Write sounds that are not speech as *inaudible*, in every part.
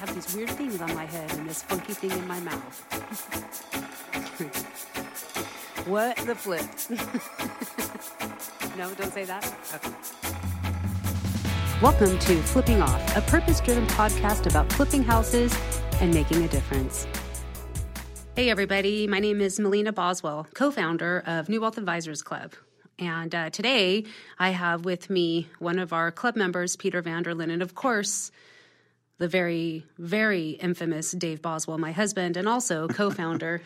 have these weird things on my head and this funky thing in my mouth. *laughs* what the flip? *laughs* no, don't say that? Okay. Welcome to Flipping Off, a purpose driven podcast about flipping houses and making a difference. Hey, everybody. My name is Melina Boswell, co founder of New Wealth Advisors Club. And uh, today I have with me one of our club members, Peter Vanderlinde, and of course, the very, very infamous Dave Boswell, my husband, and also *laughs* co founder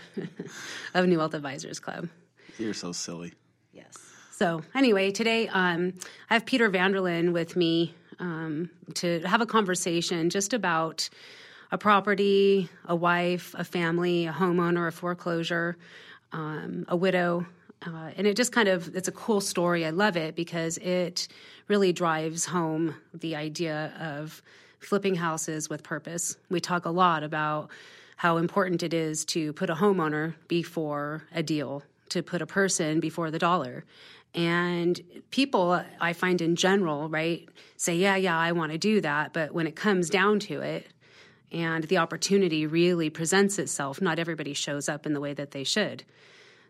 of New Wealth Advisors Club. You're so silly. Yes. So, anyway, today um, I have Peter Vanderlinde with me um, to have a conversation just about a property, a wife, a family, a homeowner, a foreclosure, um, a widow, uh, and it just kind of it's a cool story. I love it because it really drives home the idea of flipping houses with purpose. We talk a lot about how important it is to put a homeowner before a deal, to put a person before the dollar. And people, I find in general, right, say, yeah, yeah, I want to do that. But when it comes down to it, and the opportunity really presents itself, not everybody shows up in the way that they should.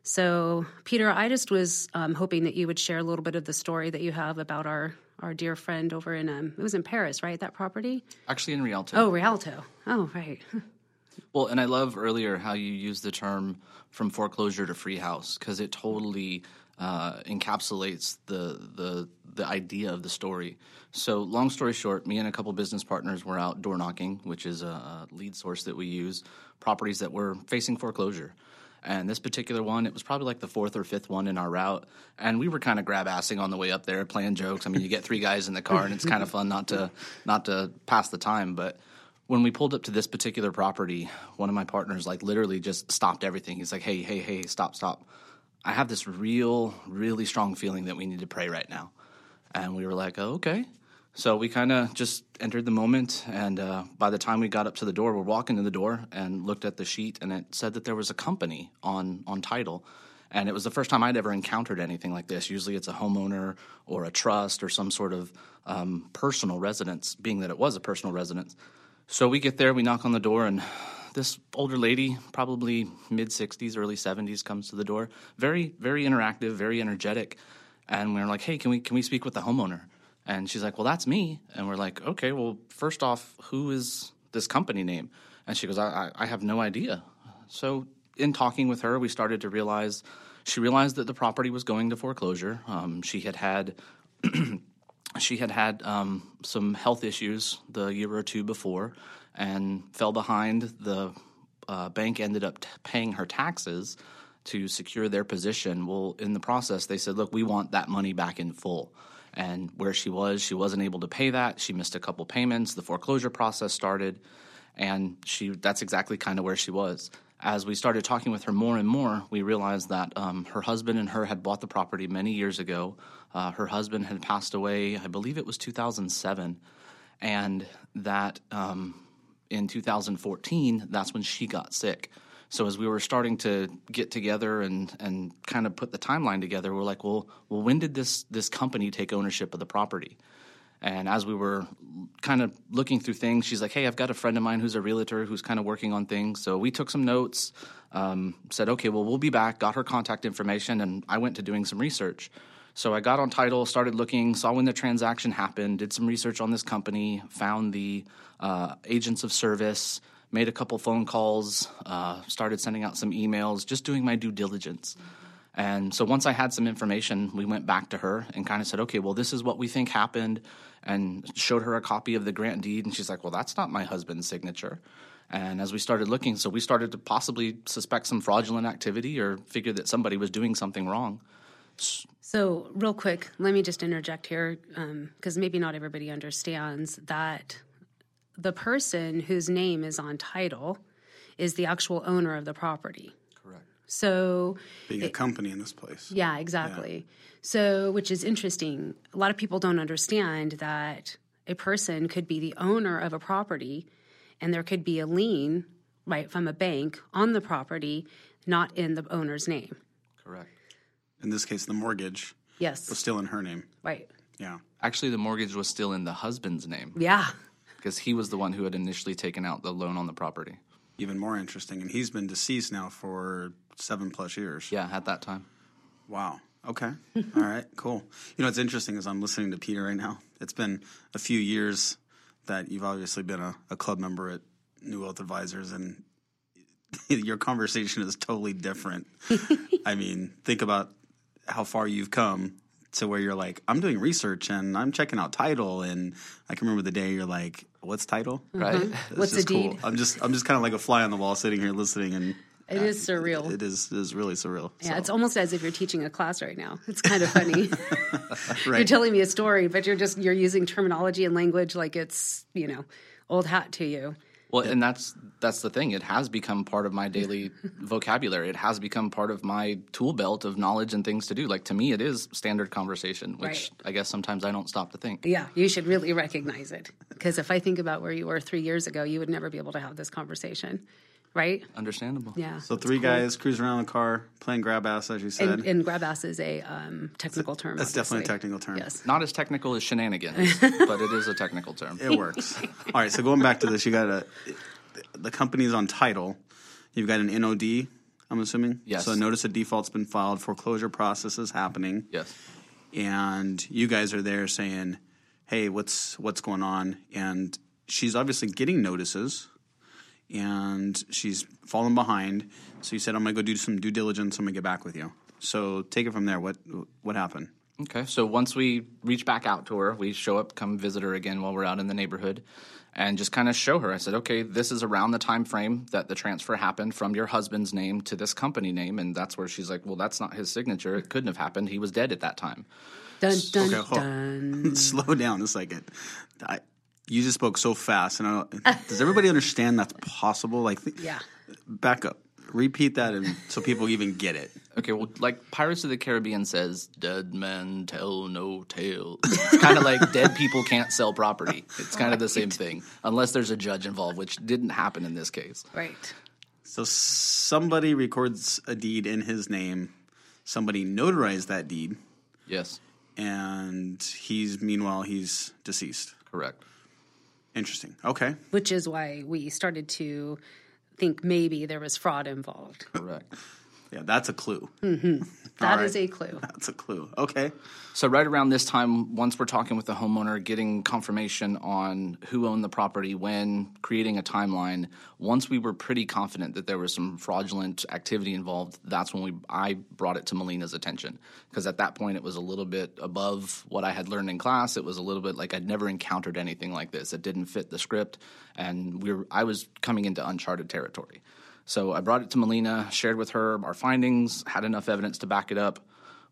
So, Peter, I just was um, hoping that you would share a little bit of the story that you have about our our dear friend over in um, it was in Paris, right? That property. Actually, in Rialto. Oh, Rialto. Oh, right. *laughs* well, and I love earlier how you used the term from foreclosure to free house because it totally uh, encapsulates the the the idea of the story. So, long story short, me and a couple business partners were out door knocking, which is a, a lead source that we use, properties that were facing foreclosure. And this particular one, it was probably like the fourth or fifth one in our route. And we were kind of grab assing on the way up there, playing jokes. I mean, you get three guys in the car, and it's kind of fun not to not to pass the time. But when we pulled up to this particular property, one of my partners like literally just stopped everything. He's like, "Hey, hey, hey, stop, stop! I have this real, really strong feeling that we need to pray right now." And we were like, oh, "Okay." So we kind of just entered the moment, and uh, by the time we got up to the door, we're walking to the door and looked at the sheet, and it said that there was a company on on title, and it was the first time I'd ever encountered anything like this. Usually, it's a homeowner or a trust or some sort of um, personal residence, being that it was a personal residence. So we get there, we knock on the door, and this older lady, probably mid 60s, early 70s, comes to the door. Very, very interactive, very energetic, and we're like, "Hey, can we can we speak with the homeowner?" And she's like, Well, that's me. And we're like, Okay, well, first off, who is this company name? And she goes, I, I have no idea. So, in talking with her, we started to realize she realized that the property was going to foreclosure. Um, she had had. *clears throat* she had had um, some health issues the year or two before and fell behind. The uh, bank ended up t- paying her taxes to secure their position. Well, in the process, they said, Look, we want that money back in full and where she was, she wasn't able to pay that. She missed a couple payments. The foreclosure process started, and she that's exactly kind of where she was. As we started talking with her more and more, we realized that um, her husband and her had bought the property many years ago. Uh, her husband had passed away, I believe it was 2007, and that um, in 2014, that's when she got sick. So as we were starting to get together and and kind of put the timeline together, we're like, well, well, when did this this company take ownership of the property? And as we were kind of looking through things, she's like, "Hey, I've got a friend of mine who's a realtor who's kind of working on things." So we took some notes, um, said, "Okay, well, we'll be back." Got her contact information, and I went to doing some research. So I got on title, started looking, saw when the transaction happened, did some research on this company, found the uh, agents of service, made a couple phone calls, uh, started sending out some emails, just doing my due diligence. And so once I had some information, we went back to her and kind of said, okay, well, this is what we think happened, and showed her a copy of the grant deed. And she's like, well, that's not my husband's signature. And as we started looking, so we started to possibly suspect some fraudulent activity or figure that somebody was doing something wrong. So, real quick, let me just interject here because um, maybe not everybody understands that the person whose name is on title is the actual owner of the property. Correct. So being it, a company in this place. Yeah, exactly. Yeah. So which is interesting. A lot of people don't understand that a person could be the owner of a property and there could be a lien right from a bank on the property not in the owner's name. Correct. In this case the mortgage yes was still in her name. Right. Yeah. Actually the mortgage was still in the husband's name. Yeah. Because he was the one who had initially taken out the loan on the property. Even more interesting. And he's been deceased now for seven plus years. Yeah, at that time. Wow. Okay. *laughs* All right. Cool. You know what's interesting is I'm listening to Peter right now. It's been a few years that you've obviously been a, a club member at New Wealth Advisors, and *laughs* your conversation is totally different. *laughs* I mean, think about how far you've come to where you're like, I'm doing research and I'm checking out title, and I can remember the day you're like, "What's title?" Mm-hmm. Right. It's What's a just cool. deed? I'm just I'm just kind of like a fly on the wall, sitting here listening, and It is surreal. it is it is really surreal. yeah, So, it's almost as if you're teaching a class right now. It's kind of funny. *laughs* *laughs* You're telling me a story, but you're just you're using terminology and language like it's you know old hat to you. Well, and that's that's the thing. It has become part of my daily vocabulary. It has become part of my tool belt of knowledge and things to do. Like to me, it is standard conversation, which Right. I guess sometimes I don't stop to think. Yeah, you should really recognize it because if I think about where you were three years ago, you would never be able to have this conversation, right? Understandable. Yeah. So three guys cruising around the car playing grab ass, as you said. And, and grab ass is a um, technical term. That's definitely a technical term. Yes. Not as technical as shenanigans, *laughs* but it is a technical term. It works. All right, so going back to this, you got a the company's on title. You've got an NOD. I'm assuming. Yes. So a notice of default's been filed. Foreclosure process is happening, Yes. and you guys are there saying, "Hey, what's what's going on?" And she's obviously getting notices, and she's falling behind. So you said, "I'm going to go do some due diligence. I'm going to get back with you." So take it from there. What what happened? Okay, so once we reach back out to her, we show up, come visit her again while we're out in the neighborhood, and just kind of show her. I said, okay, this is around the time frame that the transfer happened from your husband's name to this company name, and that's where she's like, well, that's not his signature. It couldn't have happened. He was dead at that time. Dun dun Okay, dun. *laughs* Slow down a second. I, you just spoke so fast, and I don't, *laughs* does everybody understand that's possible? Like, th- Yeah. back up, repeat that, and so people even get it. Okay, well, like Pirates of the Caribbean says, "Dead men tell no tale." *laughs* It's kind of like dead people can't sell property. It's kind of the same thing, unless there's a judge involved, which didn't happen in this case. Right. So somebody records a deed in his name. Somebody notarized that deed, Yes, and he's meanwhile he's deceased. correct. Interesting. Okay. Which is why we started to think maybe there was fraud involved. Correct. Yeah, that's a clue. Mm-hmm. That is right. a clue. That's a clue. Okay. So right around this time, once we're talking with the homeowner, getting confirmation on who owned the property, when, creating a timeline. Once we were pretty confident that there was some fraudulent activity involved, that's when we I brought it to Melina's attention because at that point it was a little bit above what I had learned in class. It was a little bit like I'd never encountered anything like this. It didn't fit the script, and we were I was coming into uncharted territory. So I brought it to Melina, shared with her our findings, had enough evidence to back it up.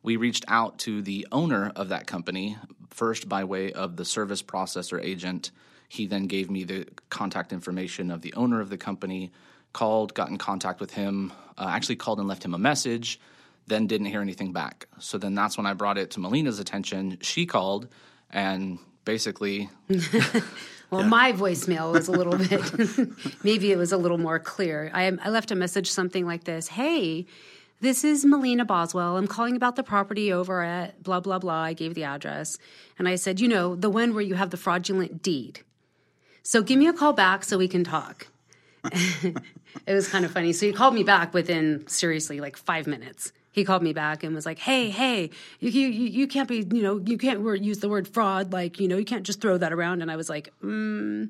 We reached out to the owner of that company, first by way of the service processor agent. He then gave me the contact information of the owner of the company, called, got in contact with him, uh, actually called and left him a message, then didn't hear anything back. So then that's when I brought it to Melina's attention. She called and basically *laughs* Well, my voicemail was a little bit, *laughs* maybe it was a little more clear. I, I left a message something like this Hey, this is Melina Boswell. I'm calling about the property over at blah, blah, blah. I gave the address. And I said, You know, the one where you have the fraudulent deed. So give me a call back so we can talk. *laughs* it was kind of funny. So he called me back within seriously like five minutes. He called me back and was like, "Hey, hey, you you you can't be you know you can't use the word fraud like you know you can't just throw that around." And I was like, mm,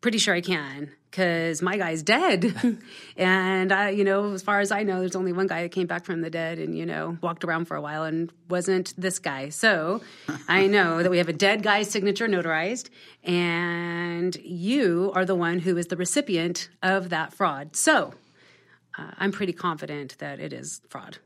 "Pretty sure I can." Because my guy's dead, *laughs* and I, you know, as far as I know, there's only one guy that came back from the dead, and you know, walked around for a while, and wasn't this guy. So, I know that we have a dead guy's signature notarized, and you are the one who is the recipient of that fraud. So, uh, I'm pretty confident that it is fraud.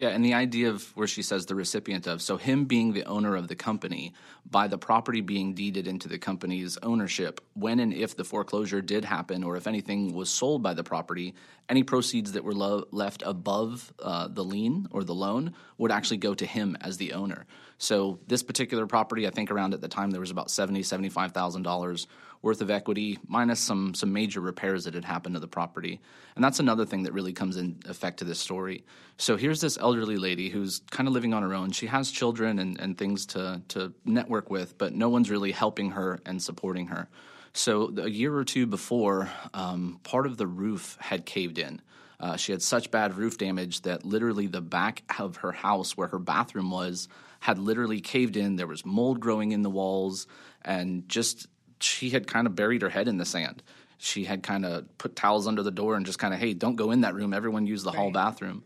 Yeah, and the idea of where she says the recipient of, so him being the owner of the company, by the property being deeded into the company's ownership, when and if the foreclosure did happen, or if anything was sold by the property, any proceeds that were lo- left above uh, the lien or the loan would actually go to him as the owner. So this particular property, I think around at the time there was about seventy, seventy-five thousand dollars worth of equity, minus some some major repairs that had happened to the property. And that's another thing that really comes in effect to this story. So here's this elderly lady who's kind of living on her own. She has children and, and things to to network with, but no one's really helping her and supporting her. So a year or two before, um, part of the roof had caved in. Uh, she had such bad roof damage that literally the back of her house, where her bathroom was, had literally caved in. There was mold growing in the walls, and just she had kind of buried her head in the sand. She had kind of put towels under the door and just kind of, hey, don't go in that room. Everyone use the hall bathroom.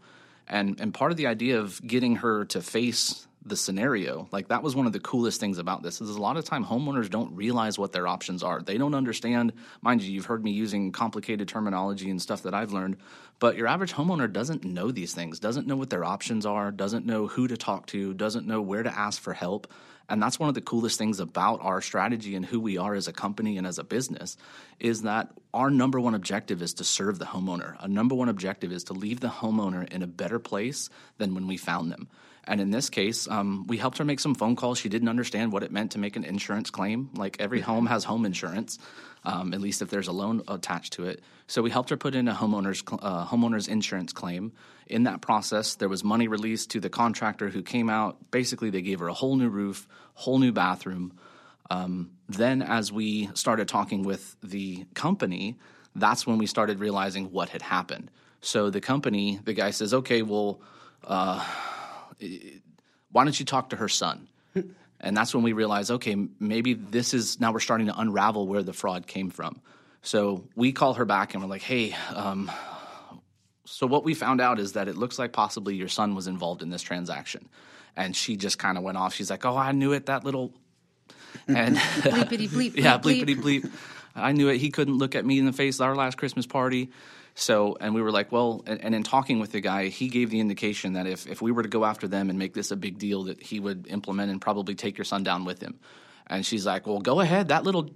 And and part of the idea of getting her to face the scenario, like that was one of the coolest things about this. Is a lot of time homeowners don't realize what their options are. They don't understand. Mind you, you've heard me using complicated terminology and stuff that I've learned, but your average homeowner doesn't know these things. Doesn't know what their options are. Doesn't know who to talk to. Doesn't know where to ask for help. And that's one of the coolest things about our strategy and who we are as a company and as a business is that our number one objective is to serve the homeowner. A number one objective is to leave the homeowner in a better place than when we found them. And in this case, um, we helped her make some phone calls. She didn't understand what it meant to make an insurance claim. Like every home has home insurance, um, at least if there's a loan attached to it. So we helped her put in a homeowner's uh, homeowner's insurance claim. In that process, there was money released to the contractor who came out. Basically, they gave her a whole new roof, whole new bathroom. Um, then, as we started talking with the company, that's when we started realizing what had happened. So the company, the guy says, "Okay, well." Uh, why don't you talk to her son? and that's when we realized, okay, maybe this is now we're starting to unravel where the fraud came from. So we call her back and we're like, hey, um, so what we found out is that it looks like possibly your son was involved in this transaction. And she just kind of went off. She's like, oh, I knew it, that little. And bleepity bleep. *laughs* yeah, bleep, bleepity bleep. I knew it. He couldn't look at me in the face at our last Christmas party. So, and we were like, well, and, and, in talking with the guy, he gave the indication that if, if we were to go after them and make this a big deal, that he would implement and probably take your son down with him. And she's like, well, go ahead. That little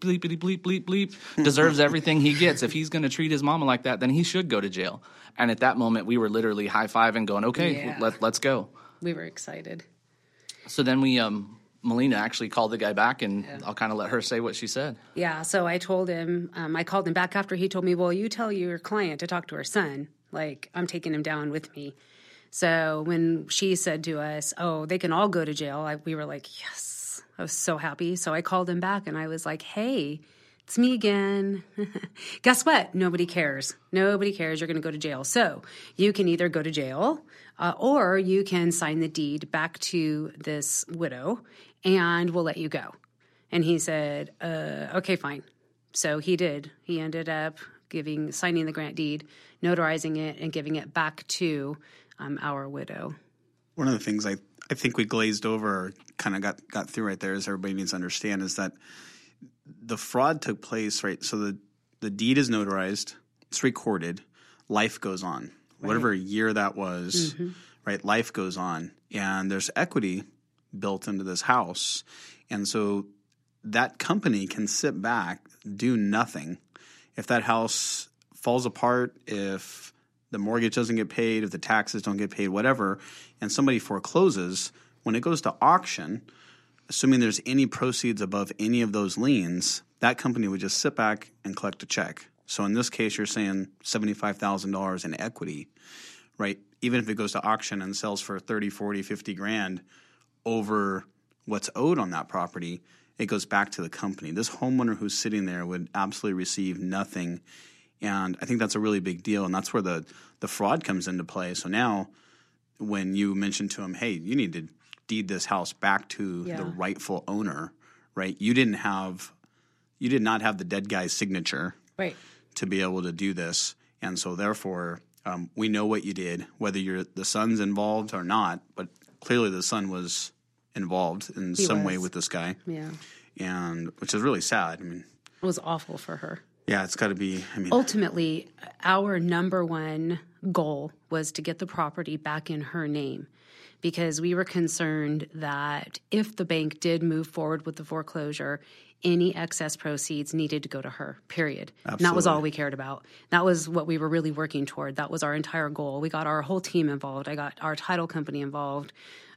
bleepity bleep bleep bleep deserves everything he gets. If he's going to treat his mama like that, then he should go to jail. And at that moment, we were literally high fiving, and going, okay, yeah. let, let's go. We were excited. So then we um, Melina actually called the guy back, and yeah. I'll kind of let her say what she said. Yeah, so I told him, um, I called him back after he told me, well, you tell your client to talk to her son. Like, I'm taking him down with me. So when she said to us, oh, they can all go to jail, I, we were like, yes. I was so happy. So I called him back and I was like, hey, it's me again. *laughs* Guess what? Nobody cares. Nobody cares. You're going to go to jail. So you can either go to jail uh, or you can sign the deed back to this widow and we'll let you go. And he said, uh, okay, fine. So he did. He ended up giving, signing the grant deed, notarizing it, and giving it back to um, our widow. One of the things I, I think we glazed over, kind of got, got through right there, as everybody needs to understand, is that the fraud took place, right? So the, the deed is notarized, it's recorded, life goes on. Right. Whatever year that was, mm-hmm. right? Life goes on. And there's equity built into this house. And so that company can sit back, do nothing. If that house falls apart, if the mortgage doesn't get paid, if the taxes don't get paid, whatever, and somebody forecloses, when it goes to auction, assuming there's any proceeds above any of those liens, that company would just sit back and collect a check. So in this case, you're saying $75,000 in equity, right? Even if it goes to auction and sells for 30, 40, 50 grand, over what's owed on that property, it goes back to the company. This homeowner who's sitting there would absolutely receive nothing. And I think that's a really big deal. And that's where the, the fraud comes into play. So now, when you mention to him, hey, you need to deed this house back to yeah. the rightful owner, right? You didn't have, you did not have the dead guy's signature right. to be able to do this. And so, therefore, um, we know what you did, whether you're the son's involved or not, but clearly the son was involved in he some was. way with this guy. Yeah. And which is really sad. I mean, it was awful for her. Yeah, it's got to be. I mean, ultimately, our number one goal was to get the property back in her name because we were concerned that if the bank did move forward with the foreclosure, any excess proceeds needed to go to her, period. Absolutely. And that was all we cared about. That was what we were really working toward. That was our entire goal. We got our whole team involved. I got our title company involved.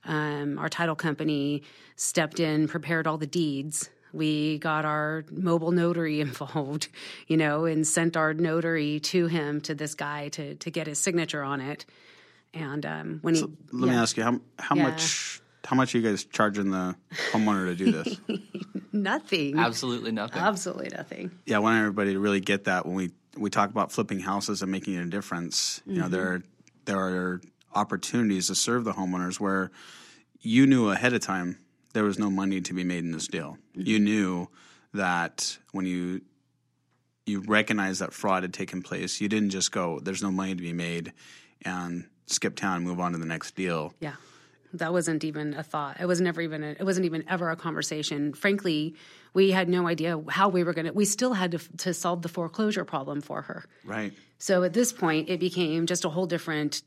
Um, our title company stepped in, prepared all the deeds. We got our mobile notary *laughs* involved, you know, and sent our notary to him, to this guy, to, to get his signature on it. And um, when so he. Let yeah. me ask you, how, how yeah. much how much are you guys charging the homeowner to do this? *laughs* Nothing. Absolutely nothing. Absolutely nothing. yeah, I want everybody to really get that when we we talk about flipping houses and making a difference. You know, there there are opportunities to serve the homeowners where you knew ahead of time there was no money to be made in this deal. Mm-hmm. You knew that when you you recognized that fraud had taken place, you didn't just go, "There's no money to be made," and skip town and move on to the next deal. Yeah. That wasn't even a thought. It was never even a, it wasn't even ever a conversation. Frankly, we had no idea how we were going to we still had to to solve the foreclosure problem for her. Right. So at this point, it became just a whole different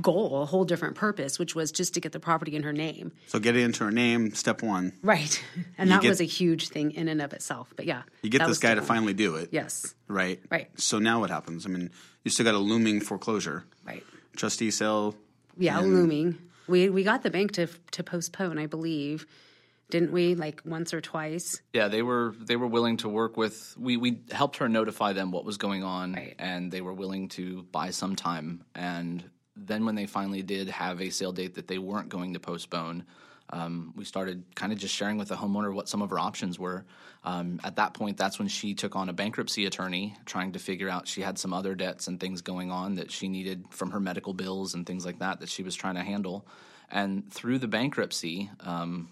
goal, a whole different purpose, which was just to get the property in her name. So get it into her name, step one. Right. *laughs* And You that get- was a huge thing in and of itself. But yeah. You get this guy to one. finally do it. Yes. Right. Right. So now what happens? I mean, you still got a looming foreclosure. Right. Trustee sale. Yeah, looming. We we got the bank to to postpone, I believe. Didn't we? Like once or twice. Yeah, they were they were willing to work with. We we helped her notify them what was going on, Right. and they were willing to buy some time. And then when they finally did have a sale date that they weren't going to postpone, um, we started kind of just sharing with the homeowner what some of her options were. Um, at that point, that's when she took on a bankruptcy attorney, trying to figure out she had some other debts and things going on that she needed from her medical bills and things like that that she was trying to handle. And through the bankruptcy, um,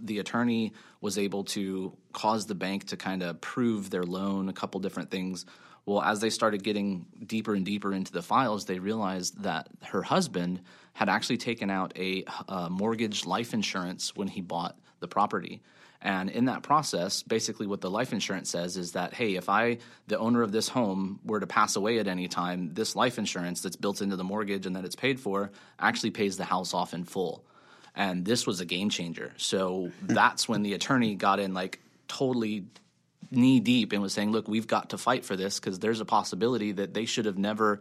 the attorney was able to cause the bank to kind of prove their loan, a couple different things. Well, as they started getting deeper and deeper into the files, they realized that her husband had actually taken out a, uh mortgage life insurance when he bought the property. And in that process, basically what the life insurance says is that, hey, if I, the owner of this home, were to pass away at any time, this life insurance that's built into the mortgage and that it's paid for actually pays the house off in full and this was a game changer. So *laughs* that's when the attorney got in like totally knee deep and was saying, "Look, we've got to fight for this because there's a possibility that they should have never."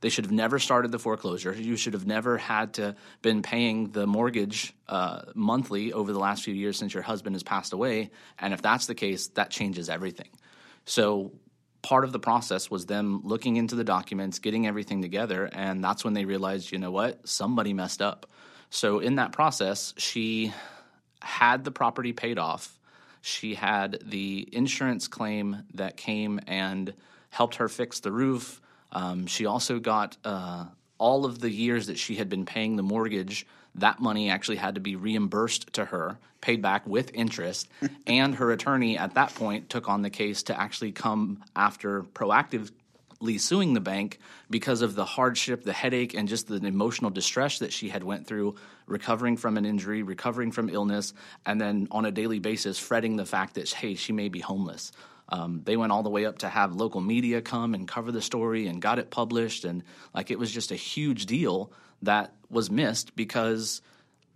They should have never started the foreclosure. You should have never had to been paying the mortgage uh, monthly over the last few years since your husband has passed away. And if that's the case, that changes everything. So part of the process was them looking into the documents, getting everything together, and that's when they realized, you know what, somebody messed up. So in that process, she had the property paid off. She had the insurance claim that came and helped her fix the roof. Um, she also got uh, all of the years that she had been paying the mortgage. That money actually had to be reimbursed to her, paid back with interest. *laughs* and her attorney at that point took on the case to actually come after proactively suing the bank because of the hardship, the headache, and just the emotional distress that she had went through recovering from an injury, recovering from illness, and then on a daily basis fretting the fact that hey, she may be homeless. Um, they went all the way up to have local media come and cover the story and got it published, and like it was just a huge deal that was missed because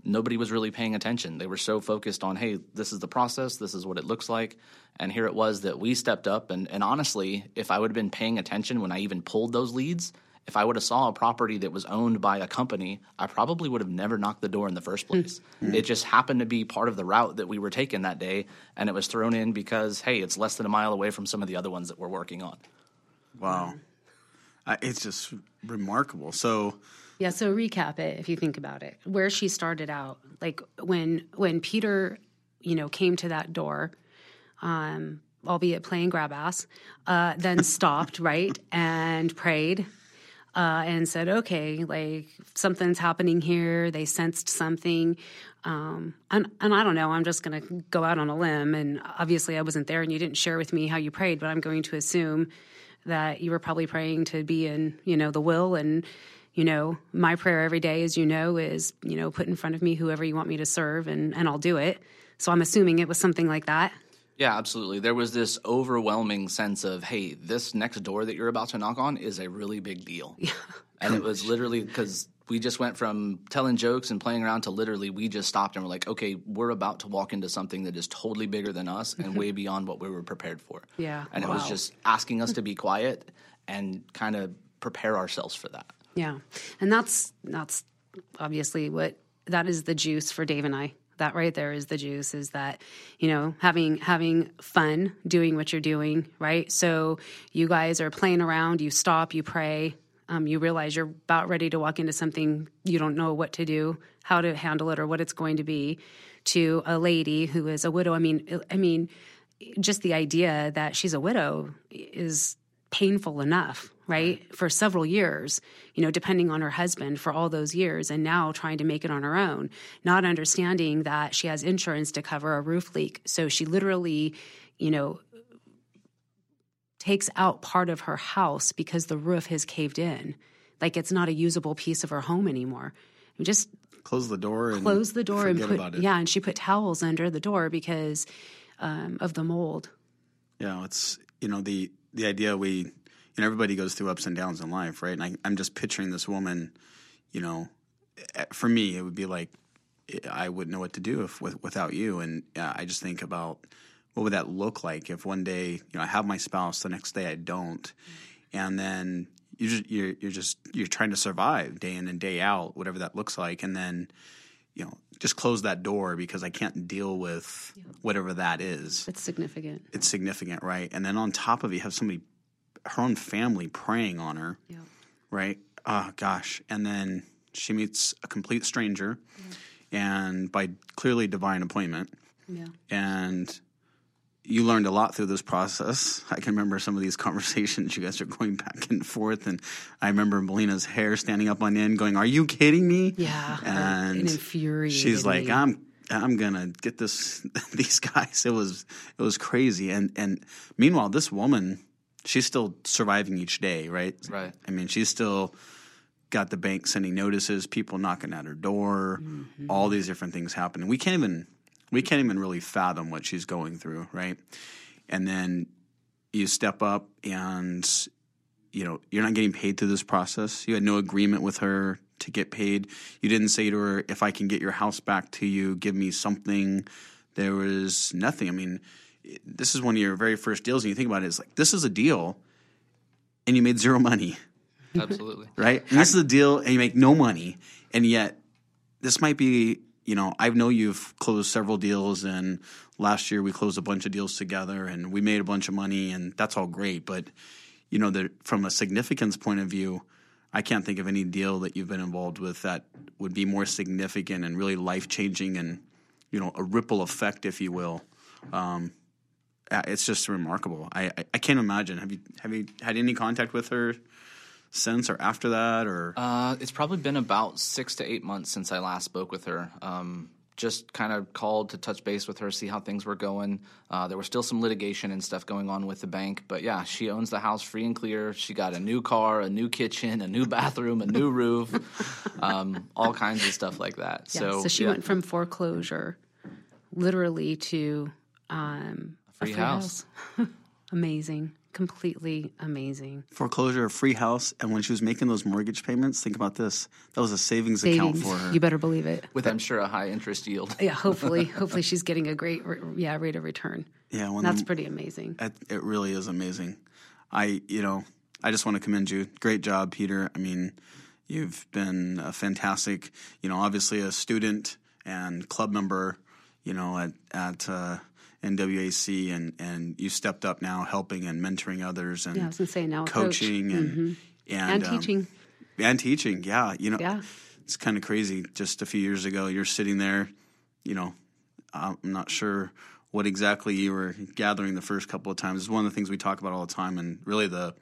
nobody was really paying attention. They were so focused on, hey, this is the process, this is what it looks like. And here it was that we stepped up. And, and honestly, if I would have been paying attention when I even pulled those leads, if I would have saw a property that was owned by a company, I probably would have never knocked the door in the first place. It just happened to be part of the route that we were taking that day, and it was thrown in because hey, it's less than a mile away from some of the other ones that we're working on. Wow. Uh, it's just remarkable. So, Yeah, so recap it if you think about it. Where she started out, like when when Peter, you know, came to that door, um, albeit playing grab ass, uh, then *laughs* stopped, right, and prayed. Uh, and said, okay, like something's happening here. They sensed something. Um, and, and I don't know, I'm just going to go out on a limb. And obviously, I wasn't there and you didn't share with me how you prayed, but I'm going to assume that you were probably praying to be in, you know, the will. And, you know, my prayer every day, as you know, is, you know, put in front of me whoever you want me to serve and, and I'll do it. So I'm assuming it was something like that. Yeah, absolutely. There was this overwhelming sense of, hey, this next door that you're about to knock on is a really big deal. *laughs* Yeah. And it was literally because we just went from telling jokes and playing around to literally we just stopped and we're like, okay, we're about to walk into something that is totally bigger than us and mm-hmm. way beyond what we were prepared for. Yeah. And it was just asking us to be quiet and kind of prepare ourselves for that. Yeah. And that's that's obviously what that is the juice for Dave and I. That right there is the juice is that, you know, having having fun doing what you're doing, right? So you guys are playing around, you stop, you pray, Um, you realize you're about ready to walk into something you don't know what to do, how to handle it, or what it's going to be. To a lady who is a widow. I mean, I mean, just the idea that she's a widow is painful enough, right? For several years, you know, depending on her husband for all those years, and now trying to make it on her own, not understanding that she has insurance to cover a roof leak. So she literally, you know, takes out part of her house because the roof has caved in. Like it's not a usable piece of her home anymore. just close the door and close the door and put about it. yeah, and she put towels under the door because um, of the mold. Yeah, it's you know the the idea we you know everybody goes through ups and downs in life, right? And I, I'm just picturing this woman, you know, eh, for me it would be like I wouldn't know what to do if with, without you, and uh, I just think about what would that look like if one day you know I have my spouse, the next day I don't, and then you just you're you're just you're trying to survive day in and day out, whatever that looks like, and then you know just close that door because I can't deal with whatever that is. It's significant. It's significant, right? And then on top of it, you have somebody, her own family praying on her, yeah. right? Oh gosh, and then she meets a complete stranger, yeah. and by clearly divine appointment, yeah, and you learned a lot through this process. I can remember some of these *laughs* conversations you guys are going back and forth, and I remember Melina's hair standing up on end, going, "Are you kidding me?" Yeah, and infuriated. She's like, "I'm." I'm gonna get this *laughs* these guys. It was it was crazy, and and meanwhile, this woman, she's still surviving each day, right? Right. I mean, she's still got the bank sending notices, people knocking at her door, mm-hmm. all these different things happening. We can't even we can't even really fathom what she's going through, right? And then you step up and you know, you're not getting paid through this process. You had no agreement with her to get paid. You didn't say to her, if I can get your house back to you, give me something. There was nothing. I mean, this is one of your very first deals, and you think about it, it's like, this is a deal, and you made zero money. Absolutely. *laughs* right? And this is a deal, and you make no money, and yet this might be you know, I know you've closed several deals, and last year we closed a bunch of deals together, and we made a bunch of money, and that's all great. But you know, the, from a significance point of view, I can't think of any deal that you've been involved with that would be more significant and really life changing, and you know, a ripple effect, if you will. Um, it's just remarkable. I, I, I can't imagine. Have you have you had any contact with her? since or after that or uh, it's probably been about six to eight months since i last spoke with her um, just kind of called to touch base with her see how things were going uh, there was still some litigation and stuff going on with the bank but yeah she owns the house free and clear she got a new car a new kitchen a new *laughs* bathroom a new roof *laughs* um, all kinds of stuff like that yeah, so so she yeah. went from foreclosure literally to um, a free, free house, house. *laughs* amazing completely amazing. Foreclosure, a free house, and when she was making those mortgage payments, think about this. That was a savings, savings. account for her. You better believe it. With, I'm sure, a high interest yield. *laughs* yeah, hopefully, *laughs* hopefully she's getting a great, yeah, rate of return. Yeah, that's the, pretty amazing. It, it really is amazing. I, you know, I just want to commend you. Great job, Peter. I mean, you've been a fantastic, you know, obviously a student and club member, you know, at at. Uh, NWAC, and and you stepped up now, helping and mentoring others, and yeah, I was say now coaching coach. and, mm-hmm. and and um, teaching and teaching. Yeah, you know, yeah. it's kind of crazy. Just a few years ago, you're sitting there, you know, I'm not sure what exactly you were gathering the first couple of times. It's one of the things we talk about all the time, and really the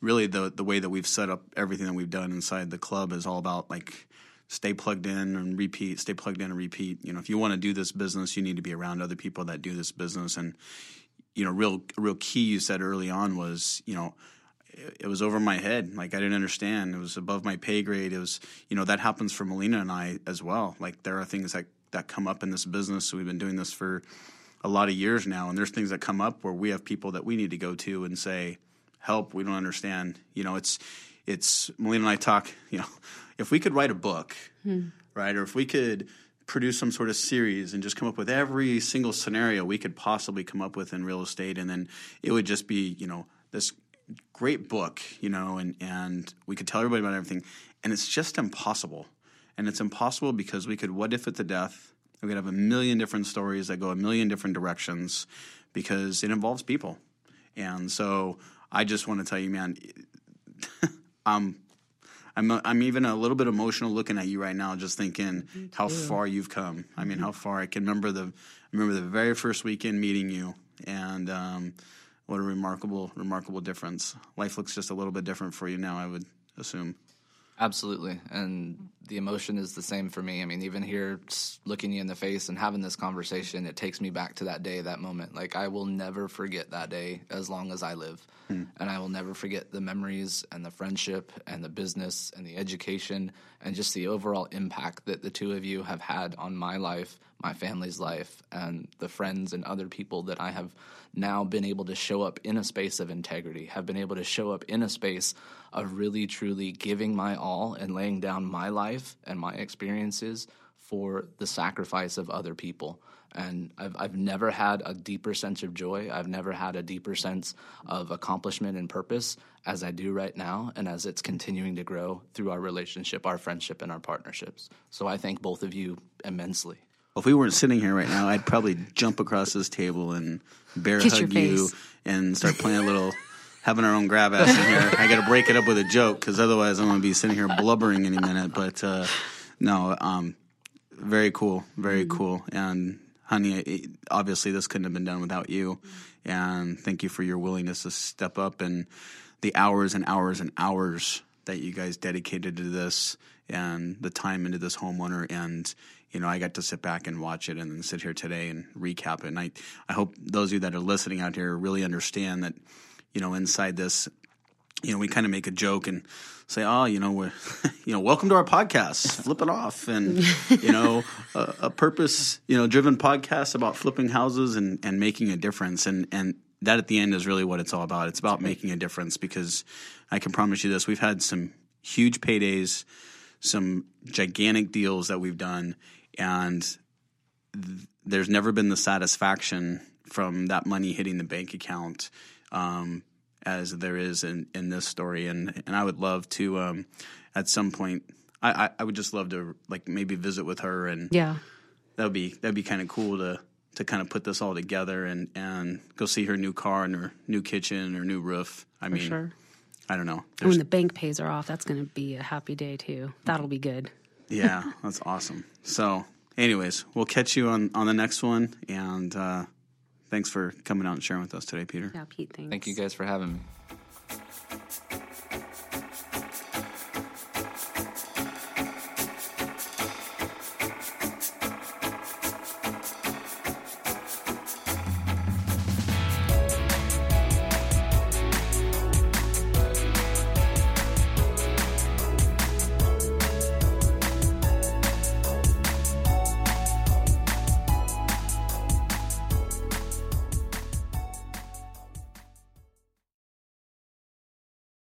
really the the way that we've set up everything that we've done inside the club is all about like stay plugged in and repeat, stay plugged in and repeat. You know, if you want to do this business, you need to be around other people that do this business. And you know, real real key you said early on was you know it was over my head. Like I didn't understand. It was above my pay grade. It was, you know, that happens for Melina and I as well. Like there are things that that come up in this business. So we've been doing this for a lot of years now, and there's things that come up where we have people that we need to go to and say, "Help! We don't understand." You know, it's it's Melina and I talk. You know, if we could write a book, hmm. right, or if we could produce some sort of series and just come up with every single scenario we could possibly come up with in real estate, and then it would just be, you know, this great book, you know, and and we could tell everybody about everything, and it's just impossible, and it's impossible because we could what if it to death. We could have a million different stories that go a million different directions because it involves people, and so I just want to tell you, man, *laughs* I'm I'm I'm even a little bit emotional looking at you right now, just thinking how far you've come. I mean, how far I can remember the remember the very first weekend meeting you, and um, what a remarkable remarkable difference. Life looks just a little bit different for you now. I would assume. Absolutely. And the emotion is the same for me. I mean, even here, looking you in the face and having this conversation, it takes me back to that day, that moment. Like, I will never forget that day as long as I live. Hmm. And I will never forget the memories and the friendship and the business and the education and just the overall impact that the two of you have had on my life, my family's life, and the friends and other people that I have now been able to show up in a space of integrity, have been able to show up in a space of really truly giving my all and laying down my life and my experiences for the sacrifice of other people. And I've, I've never had a deeper sense of joy. I've never had a deeper sense of accomplishment and purpose as I do right now, and as it's continuing to grow through our relationship, our friendship, and our partnerships. So I thank both of you immensely. If we weren't sitting here right now, I'd probably jump across this table and bear Kiss hug you and start playing a little, having our own grab ass in here. I got to break it up with a joke because otherwise I'm going to be sitting here blubbering any minute. But uh, no, um, very cool, very cool. And honey, it, obviously this couldn't have been done without you. And thank you for your willingness to step up and the hours and hours and hours that you guys dedicated to this and the time into this homeowner and you know i got to sit back and watch it and then sit here today and recap it and i, I hope those of you that are listening out here really understand that you know inside this you know, we kind of make a joke and say, "Oh, you know, we're, *laughs* you know, welcome to our podcast, flip it off," and you know, a, a purpose, you know, driven podcast about flipping houses and and making a difference, and and that at the end is really what it's all about. It's about making a difference because I can promise you this: we've had some huge paydays, some gigantic deals that we've done, and there's never been the satisfaction from that money hitting the bank account um, as there is in, in this story. And and I would love to um, at some point. I, I, I would just love to like maybe visit with her and Yeah. that would be that'd be kind of cool to to kind of put this all together and and go see her new car and her new kitchen or new roof. I mean, Sure. I don't know. And There's- when the bank pays her off, that's going to be a happy day too. That'll be good. yeah, that's awesome. So, anyways, we'll catch you on on the next one, and uh, thanks for coming out and sharing with us today, Peter. Yeah, Pete, thanks. Thank you guys for having me.